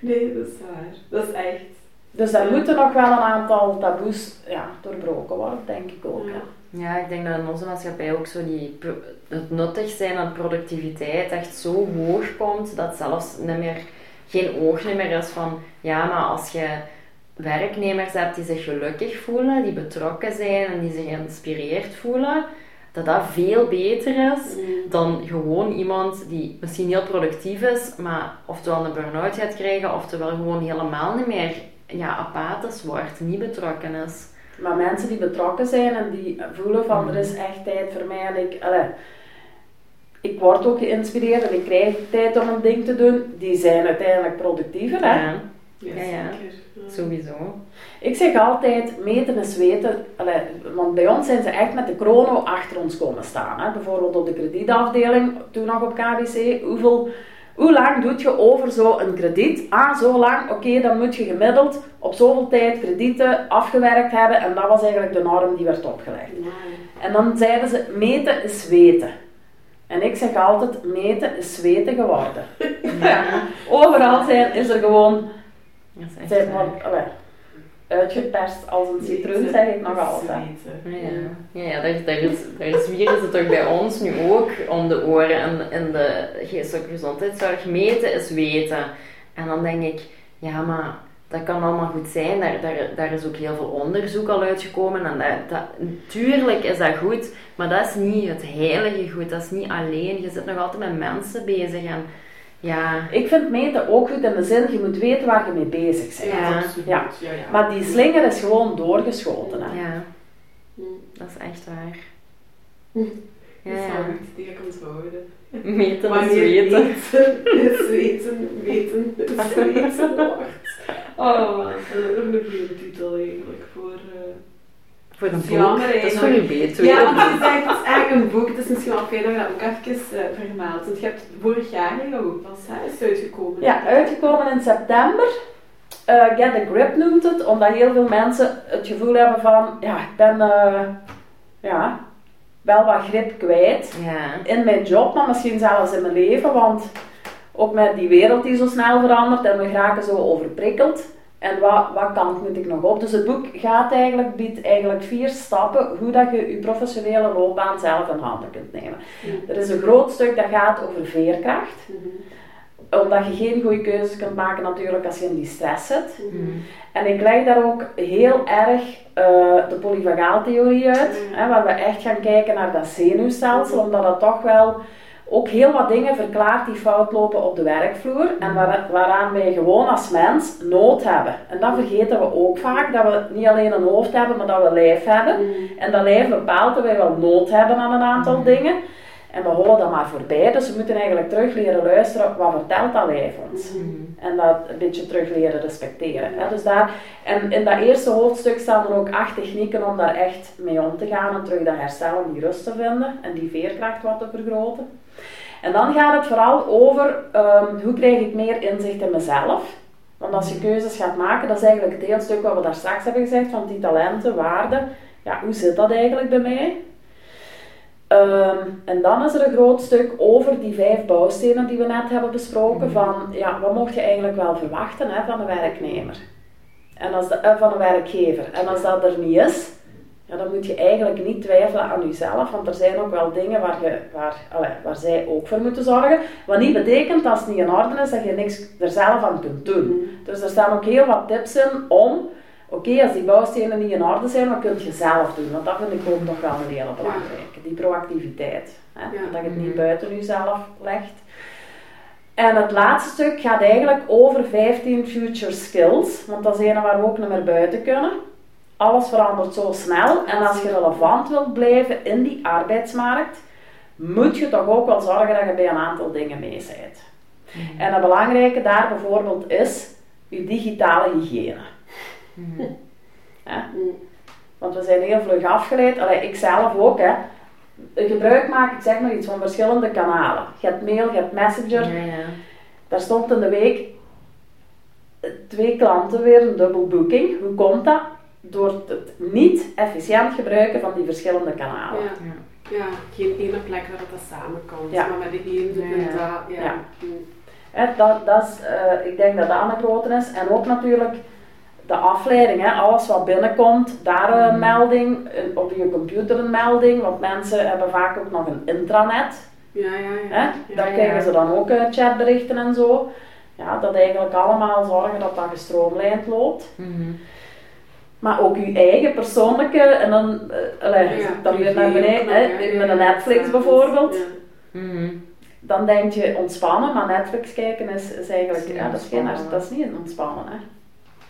Nee, dat is waar. Dat is echt. Dus daar Ja. moeten nog wel een aantal taboes ja, doorbroken worden, denk ik ook. Hè. Ja, ik denk dat in onze maatschappij ook zo die, het nuttig zijn aan productiviteit echt zo hoog komt, dat zelfs niet meer, geen oog meer is van, ja, maar als je werknemers hebt die zich gelukkig voelen, die betrokken zijn en die zich geïnspireerd voelen, dat dat veel beter is Mm. dan gewoon iemand die misschien heel productief is, maar oftewel een burn-out gaat krijgen, oftewel gewoon helemaal niet meer ja, apathisch wordt, niet betrokken is. Maar mensen die betrokken zijn en die voelen van Mm. er is echt tijd voor mij en ik, allee, ik word ook geïnspireerd en ik krijg tijd om een ding te doen, die zijn uiteindelijk productiever. Hè? Ja, Ja, Ja, ja. zeker. Ja. sowieso. Ik zeg altijd, meten is weten. Allee, want bij ons zijn ze echt met de chrono achter ons komen staan. Hè. Bijvoorbeeld op de kredietafdeling, toen nog op KBC. Hoeveel, hoe lang doet je over zo'n krediet? Ah, zo lang. Oké, dan moet je gemiddeld op zoveel tijd kredieten afgewerkt hebben. En dat was eigenlijk de norm die werd opgelegd. En dan zeiden ze, meten is weten. En ik zeg altijd, meten is weten geworden. Ja, Overal zijn is er gewoon dat is echt maar, allee, uitgeperst als een citroen, zeg ik nog altijd. Ja, ja, ja daar, daar, is, daar is weer is het toch bij ons nu ook om de oren. En in de geestelijke gezondheidszorg meten is weten. En dan denk ik, ja, maar dat kan allemaal goed zijn. Daar, daar, daar is ook heel veel onderzoek al uitgekomen. En dat, dat, natuurlijk is dat goed, maar dat is niet het heilige goed. Dat is niet alleen. Je zit nog altijd met mensen bezig. En ja, Ik vind meten ook goed in de zin, je moet weten waar je mee bezig bent. Ja, Ja. Ja. Maar die slinger is gewoon doorgeschoten. Hè. ja, Hm. dat is echt waar. Hm. Ja, Dat is ja. wel goed, die ik onthouden. Meten is weten. weten is weten, weten is weten wordt. Oh, man. Dat is ook een goede titel eigenlijk voor... eh, Voor een boek. Dat is voor je beter. Ja, want het is eigenlijk een boek. Het is misschien wel fijn dat je dat ook even uh, vermeldt. Want je hebt vorig jaar eigenlijk ook pas, hè, is uitgekomen. Ja, uitgekomen in september. Eh, Get a Grip noemt het, omdat heel veel mensen het gevoel hebben van, ja, ik ben eh, ja, wel wat grip kwijt. Ja. in mijn job, maar misschien zelfs in mijn leven, want ook met die wereld die zo snel verandert en we raken zo overprikkeld. En wat, wat kant moet ik nog op? Dus het boek gaat eigenlijk, biedt eigenlijk vier stappen hoe dat je je professionele loopbaan zelf in handen kunt nemen. Ja. Er is een groot stuk dat gaat over veerkracht, Mhm. omdat je geen goede keuzes kunt maken natuurlijk als je in die stress zit. Mhm. Mhm. En ik leg daar ook heel erg eh, de polyvagaaltheorie uit, Ja. hè, waar we echt gaan kijken naar dat zenuwstelsel, omdat dat toch wel ook heel wat dingen verklaart die fout lopen op de werkvloer en waar, waaraan wij gewoon als mens nood hebben. En dat vergeten we ook vaak, dat we niet alleen een hoofd hebben, maar dat we een lijf hebben. Mhm. En dat lijf bepaalt dat wij wel nood hebben aan een aantal Mhm. dingen. En we houden dat maar voorbij, dus we moeten eigenlijk terug leren luisteren, wat vertelt dat lijf ons? En dat een beetje terug leren respecteren. Hè? Dus daar, en in dat eerste hoofdstuk staan er ook acht technieken om daar echt mee om te gaan en terug dat herstel en die rust te vinden en die veerkracht wat te vergroten. En dan gaat het vooral over ehm, hoe krijg ik meer inzicht in mezelf. Want als je keuzes gaat maken, dat is eigenlijk het hele stuk wat we daar straks hebben gezegd, van die talenten, waarden. Ja, hoe zit dat eigenlijk bij mij? Ehm, en dan is er een groot stuk over die vijf bouwstenen die we net hebben besproken. Van ja, wat mocht je eigenlijk wel verwachten hè, van een werknemer? En als de, eh, van een werkgever. En als dat er niet is, ja, dan moet je eigenlijk niet twijfelen aan jezelf. Want er zijn ook wel dingen waar, je, waar, allee, waar zij ook voor moeten zorgen. Wat niet betekent als het niet in orde is dat je niks er zelf aan kunt doen. Mhm. Dus er staan ook heel wat tips in om, oké, als die bouwstenen niet in orde zijn, wat kun je zelf doen? Want dat vind ik ook nog wel een hele belangrijke, die proactiviteit. Hè? Ja. Dat je het niet Mhm. buiten jezelf legt. En het laatste stuk gaat eigenlijk over 15 future skills, want dat is een waar we ook niet meer buiten kunnen. Alles verandert zo snel en als je relevant wilt blijven in die arbeidsmarkt, moet je toch ook wel zorgen dat je bij een aantal dingen mee bent. En het belangrijke daar bijvoorbeeld is je digitale hygiëne. Mhm. Mhm. Want we zijn heel vlug afgeleid, Allee, ik zelf ook. Hè. Gebruik maken, ik zeg maar iets, van verschillende kanalen. Je hebt mail, je hebt messenger. Ja, ja. Daar stond in de week twee klanten weer een dubbel boeking. Hoe komt dat? Door het niet efficiënt gebruiken van die verschillende kanalen. Ja. Ja. ja, geen ene plek waar dat samen kan. Ja. Maar met de het ja. dat. Ja. Dat, dat is, eh, ik denk dat dat een grote is. En ook natuurlijk de afleiding, hè, alles wat binnenkomt, daar een melding, een- op je computer een melding, want mensen hebben vaak ook nog een intranet. Ja, ja, ja. Hè? Ja, Daar ja. krijgen ze dan ook eh, chatberichten en zo. Ja, dat eigenlijk allemaal zorgen dat dat gestroomlijnd loopt. Mhm. Maar ook je eigen persoonlijke, en dan, eh, allee, Ja, dan weer naar beneden, hè, met een Netflix ja, bijvoorbeeld. ja. Mhm. Dan denk je ontspannen, maar Netflix kijken is, is eigenlijk, Dat is niet ja, dat is, geen, dat is niet een ontspannen. Hè.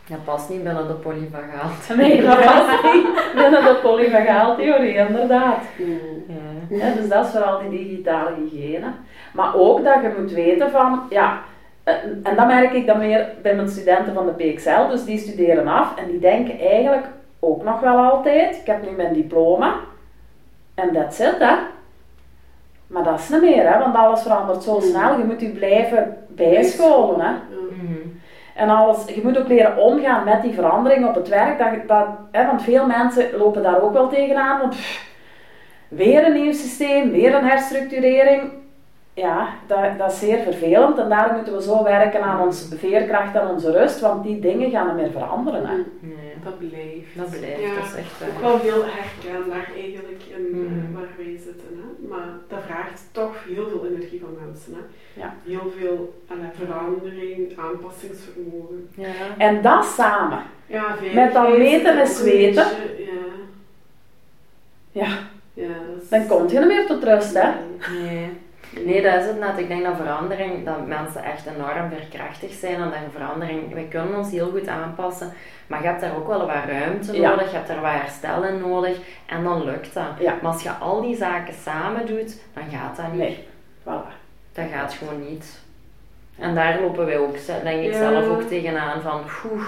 Dat past niet binnen de polyvagaal. Nee, dat was niet binnen de polyvagaaltheorie, inderdaad. Mm. Ja. Ja, dus dat is vooral die digitale hygiëne. Maar ook dat je moet weten van, ja, en en dat merk ik dan weer bij mijn studenten van de PXL, dus die studeren af en die denken eigenlijk ook nog wel altijd, ik heb nu mijn diploma en that's it hè. Maar dat is niet meer hè, want alles verandert zo snel, je moet je blijven bijscholen hè. Mhm. En alles, je moet ook leren omgaan met die verandering op het werk. Dat, dat, hè, want veel mensen lopen daar ook wel tegenaan. Want pff, weer een nieuw systeem, weer een herstructurering. Ja, dat, dat is zeer vervelend. En daar moeten we zo werken aan onze veerkracht en onze rust. Want die dingen gaan niet meer veranderen. Hè. Mm. Nee. Dat blijft. Dat blijft, Ja, dat is echt ook waar. wel heel herkenbaar eigenlijk in eh, Mhm. waar wij zitten. Hè? Maar dat vraagt toch heel veel energie van mensen. Hè? Ja. Heel veel allee, verandering, aanpassingsvermogen. Ja. En dat samen. Ja, Met dat meten is weten. beetje- Ja. Ja, Ja, dat is... dan komt je niet meer tot rust. Hè. Nee. Nee, dat is het net. Ik denk dat verandering, dat mensen echt enorm verkrachtig zijn en dat verandering, wij kunnen ons heel goed aanpassen, maar je hebt daar ook wel wat ruimte Ja. nodig, je hebt daar wat herstel in nodig en dan lukt dat. Ja. Maar als je al die zaken samen doet, dan gaat dat niet. Nee, voilà. Dat gaat gewoon niet. En daar lopen wij ook, denk ik Ja. zelf ook tegenaan van, oeh,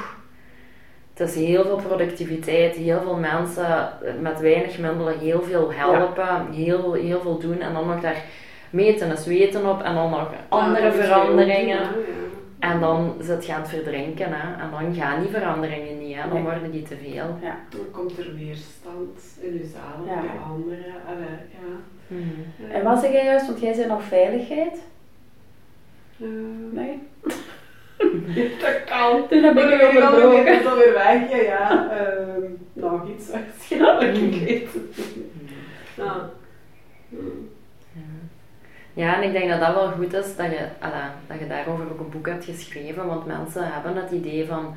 het is heel veel productiviteit, heel veel mensen met weinig middelen heel veel helpen, heel, heel veel doen en dan nog daar meten is weten op en dan nog andere Ja, je veranderingen. doen, ja. En dan zit je aan het verdrinken hè? en dan gaan die veranderingen niet, hè? dan Nee. worden die te veel. Ja. Dan komt er weerstand in jezelf, Ja. bij anderen. Allee, ja. Mhm. En wat zeg jij juist? Want jij zei nog veiligheid? Eh, Nee? dat kan. Toen heb ik je onderbroken. is alweer weg, ja. ja. Ehm, nog iets waarschijnlijk, ik weet het niet. Ja. Ja, en ik denk dat dat wel goed is dat je, ala, dat je daarover ook een boek hebt geschreven, want mensen hebben het idee van,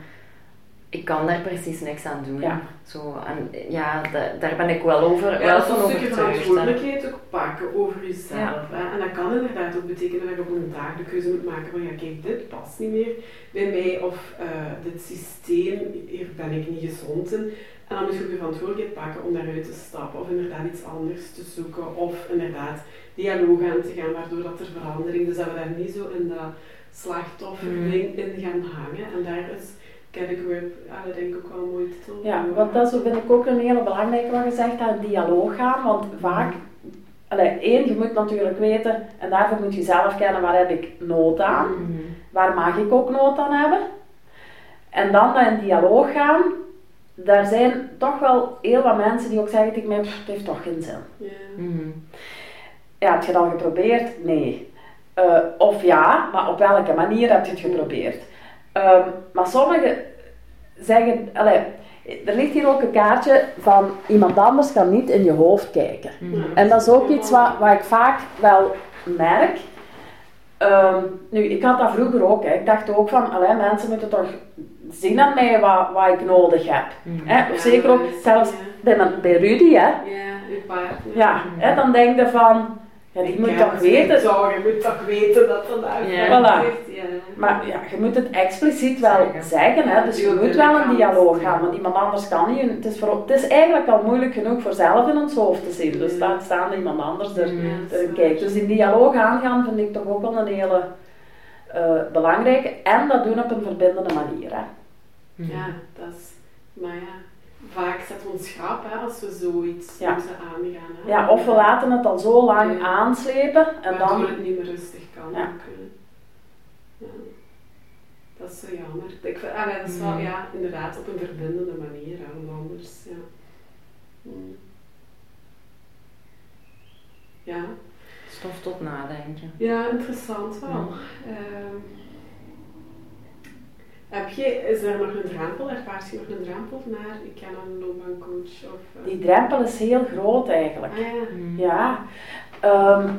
ik kan daar precies niks aan doen. Ja. Zo, en ja, da- daar ben ik wel over, Ja, wel dat van een stukje verantwoordelijkheid ook pakken over jezelf. Ja. Hè? En dat kan inderdaad ook betekenen dat je op een dag de keuze moet maken van ja, kijk, dit past niet meer bij mij of eh, dit systeem, hier ben ik niet gezond in. En dan moet je ook je verantwoordelijkheid pakken om daaruit te stappen of inderdaad iets anders te zoeken of inderdaad dialoog aan te gaan waardoor dat er verandering, dus dat we daar niet zo in dat slachtofferding in gaan hangen. En daar is Category, ah, denk ik ook wel een mooie titel. Ja, want dat is, vind ik ook een hele belangrijke wat je zegt, dat dialoog gaan. Want vaak, allee, één, je moet natuurlijk weten, en daarvoor moet je zelf kennen, waar heb ik nood aan? Mhm. Waar mag ik ook nood aan hebben? En dan dat in dialoog gaan, daar zijn toch wel heel wat mensen die ook zeggen tegen mij, "Pff, het heeft toch geen zin. Ja. Mhm. Ja, heb je dat geprobeerd? Nee. Eh, of ja, maar op welke manier heb je het geprobeerd? Ehm, maar sommigen zeggen, allee, er ligt hier ook een kaartje van iemand anders kan niet in je hoofd kijken. Mhm. En dat is ook iets wat, wat ik vaak wel merk. Ehm, nu, ik had dat vroeger ook. Hè. Ik dacht ook van, allee, mensen moeten toch zien aan mij wat, wat ik nodig heb. Mhm. Hè? Of Ja, zeker ook, zelfs ja. bij, mijn- bij Rudy, hè. Ja, je partner. Ja, hè, dan denk je van, ja, die Ik moet toch weten. Zo, je moet toch weten dat dat daar Ja. Voilà. Ja. Maar ja, je moet het expliciet wel Zeggen. zeggen, hè. dus je moet wel een dialoog gaan, want iemand anders kan niet. Het is, voor, het is eigenlijk al moeilijk genoeg voor zelf in ons hoofd te zien, dus Ja. laat staan iemand anders er. Ja, kijkt. Dus die dialoog aangaan vind ik toch ook wel een hele eh, belangrijke en dat doen op een verbindende manier. Hè. Mhm. Ja, dat is... Maar ja, vaak zetten we ons schrap hè, als we zoiets Ja. moeten aangaan. Hè. Ja, of we laten het al zo lang Ja. aanslepen en Waardoor dan... het niet meer rustig kan. Ja. Ja. Dat is zo jammer. Ik vind, allee, dat is wel, Mhm. ja, inderdaad, op een verbindende manier, hè, want anders, ja. Mm. Ja. Stof tot nadenken. Ja, interessant wel. Ja. Heb je, is er nog een drempel? Ervaart je nog een drempel naar, ik ken een loopbaancoach? Of, uh... Die drempel is heel groot eigenlijk. Ah, ja. Mm. Ja. Ehm,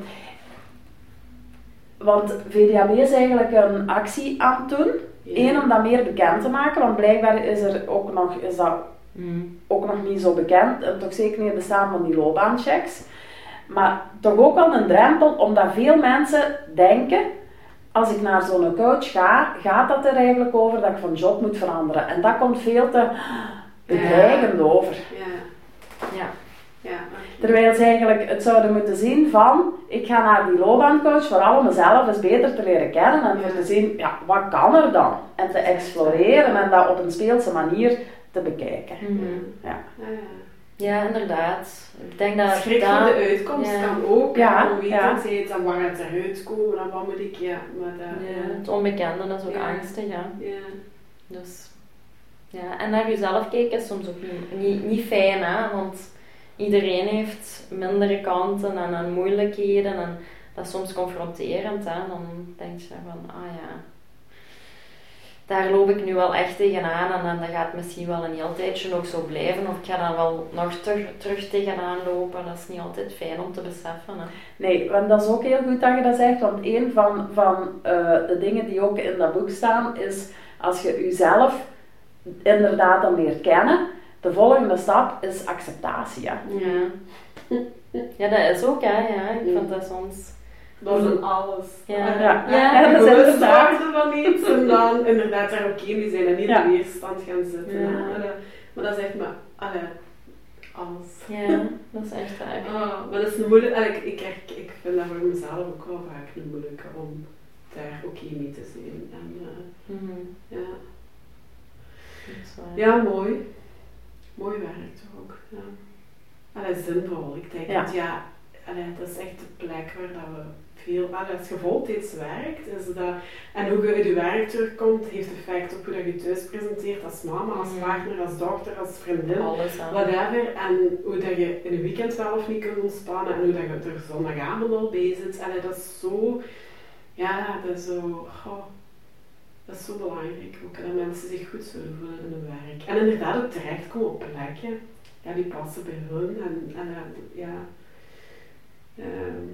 want VDAB is eigenlijk een actie aan het doen. Ja. Eén, om dat meer bekend te maken, want blijkbaar is, er ook nog, is dat Mm. ook nog niet zo bekend. En toch zeker niet het bestaan van die loopbaanchecks. Maar toch ook wel een drempel, omdat veel mensen denken, als ik naar zo'n coach ga, gaat dat er eigenlijk over dat ik van job moet veranderen. En dat komt veel te bedreigend over. Ja, Ja. ja. Terwijl ze eigenlijk het zouden moeten zien van, ik ga naar die loopbaancoach vooral om mezelf eens beter te leren kennen en te zien, ja, wat kan er dan? En te exploreren en dat op een speelse manier te bekijken. Mhm. Ja. Ja. Ja, inderdaad. Ik denk dat Schrik dat- voor de uitkomst ja. kan ook. Ja, Ja, weten ja. ze het en waar het eruit komen en wat moet ik, ja. Maar dat, Ja, het onbekende is ook Ja. angstig, ja. ja. Dus, ja. En naar jezelf kijken is soms ook niet, niet, niet fijn, hè. Want iedereen heeft mindere kanten en, en moeilijkheden. En dat is soms confronterend, hè. Dan denk je van, ah ja... Daar loop ik nu wel echt tegenaan en dan dat gaat misschien wel een heel tijdje ook zo blijven. Of ik ga dan wel nog terug, terug tegenaan lopen. Dat is niet altijd fijn om te beseffen. Hè. Nee, want dat is ook heel goed dat je dat zegt, want een van, van eh, de dingen die ook in dat boek staan is, als je jezelf inderdaad dan leert kennen, de volgende stap is acceptatie. Ja. Ja. ja, dat is ook, hè. Ja. Ik vind dat soms... Dat is een alles. Ja. Ja. Ja, Ja, En dat worden van iets en dan inderdaad daar oké mee zijn en niet Ja. in weerstand gaan zitten. Maar dat is echt maar, allee, alles. Ja, dat is echt waar. Ah, maar dat is een moeilijk, allee, ik, ik, ik, vind dat voor mezelf ook wel vaak een moeilijke om daar oké mee te zijn. En, eh, Mhm. ja. Dat is waar. ja, mooi. Mooi werk toch ook. Ja. Allee, zinvol. Ik denk Ja. dat ja, allee, dat is echt de plek waar dat we veel, als je voltijds werkt, is dat, en hoe je uit je werk terugkomt, heeft effect op hoe dat je je thuis presenteert als mama, als Mhm. partner, als dochter, als vriendin. Alles aan. Whatever, en hoe dat je in een weekend wel of niet kunt ontspannen en hoe dat je er zondagavond al bij zit. Allee, dat is zo, ja, dat is zo, dat is zo belangrijk ook, dat mensen zich goed zullen voelen in hun werk. En inderdaad ook terechtkomen op plekken, ja, die passen bij hun en, en ja, ehm,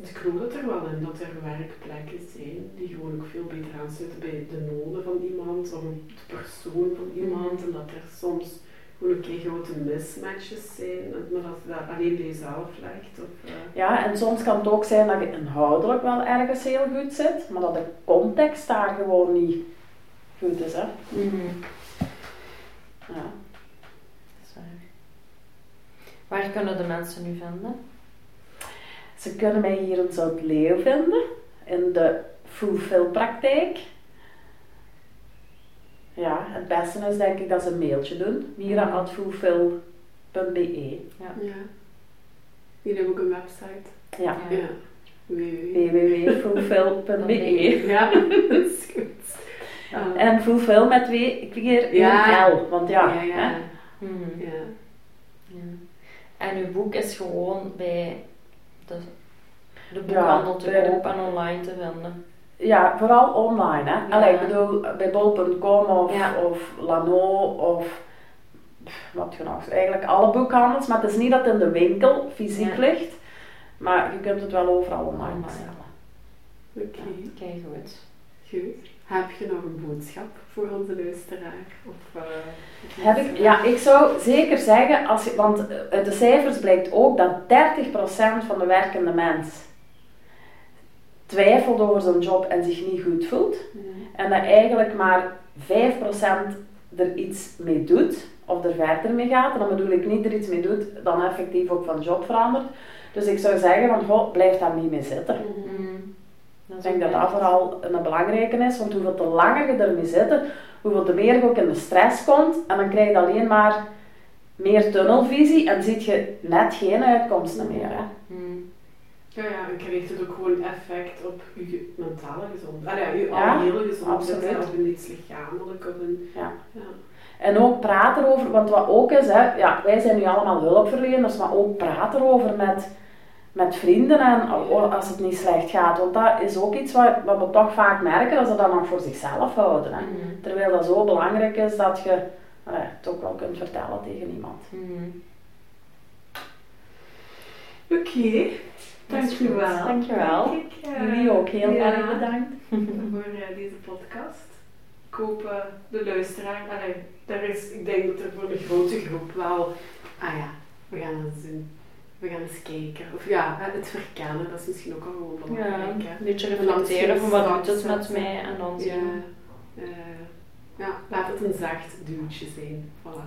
dus ik geloof het er wel in dat er werkplekken zijn die gewoon ook veel beter aansluiten bij de noden van iemand of de persoon van iemand. En dat er soms gewoon een keer grote mismatches zijn, maar dat dat alleen bij jezelf ligt. Of, eh, Ja, en soms kan het ook zijn dat je inhoudelijk wel ergens heel goed zit, maar dat de context daar gewoon niet goed is. Hè? Mhm. Ja. Dat is waar. Waar kunnen de mensen nu vinden? Ze kunnen mij hier in Zout-Leeuw vinden, in de Fulfill-praktijk. Ja, het beste is denk ik dat ze een mailtje doen, mira.fulfill.be. ja. Die hebben ook een website. Ja, Ja. Ja. www.fulfill.be. Ja, dat is goed. En fulfill met twee keer Ja. een L, want ja, ja, ja. hè. Mhm. ja. Ja. En uw boek is gewoon bij de, de Ja, boekhandel te koop en online te vinden. Ja, vooral online. Hè. Ja. Allee, ik bedoel, bij bol.com of, Ja. of Lano of wat je nog, eigenlijk alle boekhandels. Maar het is niet dat het in de winkel fysiek Ja. ligt, maar je kunt het wel overal online Online. bestellen. Oké, Kijk goed. goed. Heb je nog een boodschap voor onze luisteraar? Of, eh, of Heb ik, ja, ik zou zeker zeggen, als je, want uit de cijfers blijkt ook dat 30% van de werkende mens twijfelt over zijn job en zich niet goed voelt. Ja. En dat eigenlijk maar 5% er iets mee doet, of er verder mee gaat. En dan bedoel ik niet er iets mee doet, dan effectief ook van job verandert. Dus ik zou zeggen, van, goh, blijf daar niet mee zitten. Mhm. Ik denk dat dat vooral een belangrijke is, want hoeveel te langer je ermee zit, hoeveel te meer je ook in de stress komt. En dan krijg je alleen maar meer tunnelvisie en ziet je net geen uitkomsten meer. Hè. Mhm. Ja, ja, en krijgt het ook gewoon effect op je mentale gezondheid. Ah, ja, je Ja, algehele gezondheid, absoluut. hè, of in iets lichamelijk of in... Ja. ja. En ook praten erover, want wat ook is, hè, ja, wij zijn nu allemaal hulpverleners, maar ook praten erover met, met vrienden en als het niet slecht gaat. Want dat is ook iets wat, wat we toch vaak merken, dat ze dat nog voor zichzelf houden. Hè. Mhm. Terwijl dat zo belangrijk is dat je eh, het ook wel kunt vertellen tegen iemand. Mhm. Oké, dankjewel. Dankjewel. Ik, eh, Jullie ook heel ja, erg bedankt. voor eh, deze podcast. Ik hoop eh, de luisteraar, allee, daar is, ik denk dat er voor een grote groep wel, ah ja, we gaan eens doen. We gaan eens kijken. Of ja, het verkennen, dat is misschien ook al gewoon Ja, belangrijk. hè. een beetje reflecteren van wat doet het met mij en dan Ja, zien. eh, ja, laat het een zacht duwtje zijn. Voilà.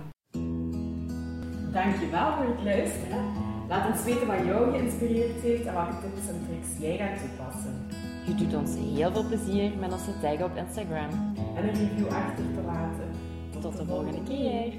Dankjewel voor het luisteren. Laat ons weten wat jou geïnspireerd heeft en welke tips en tricks jij gaat toepassen. Je doet ons heel veel plezier met ons te taggen op Instagram. En een review achter te laten. Tot de volgende keer.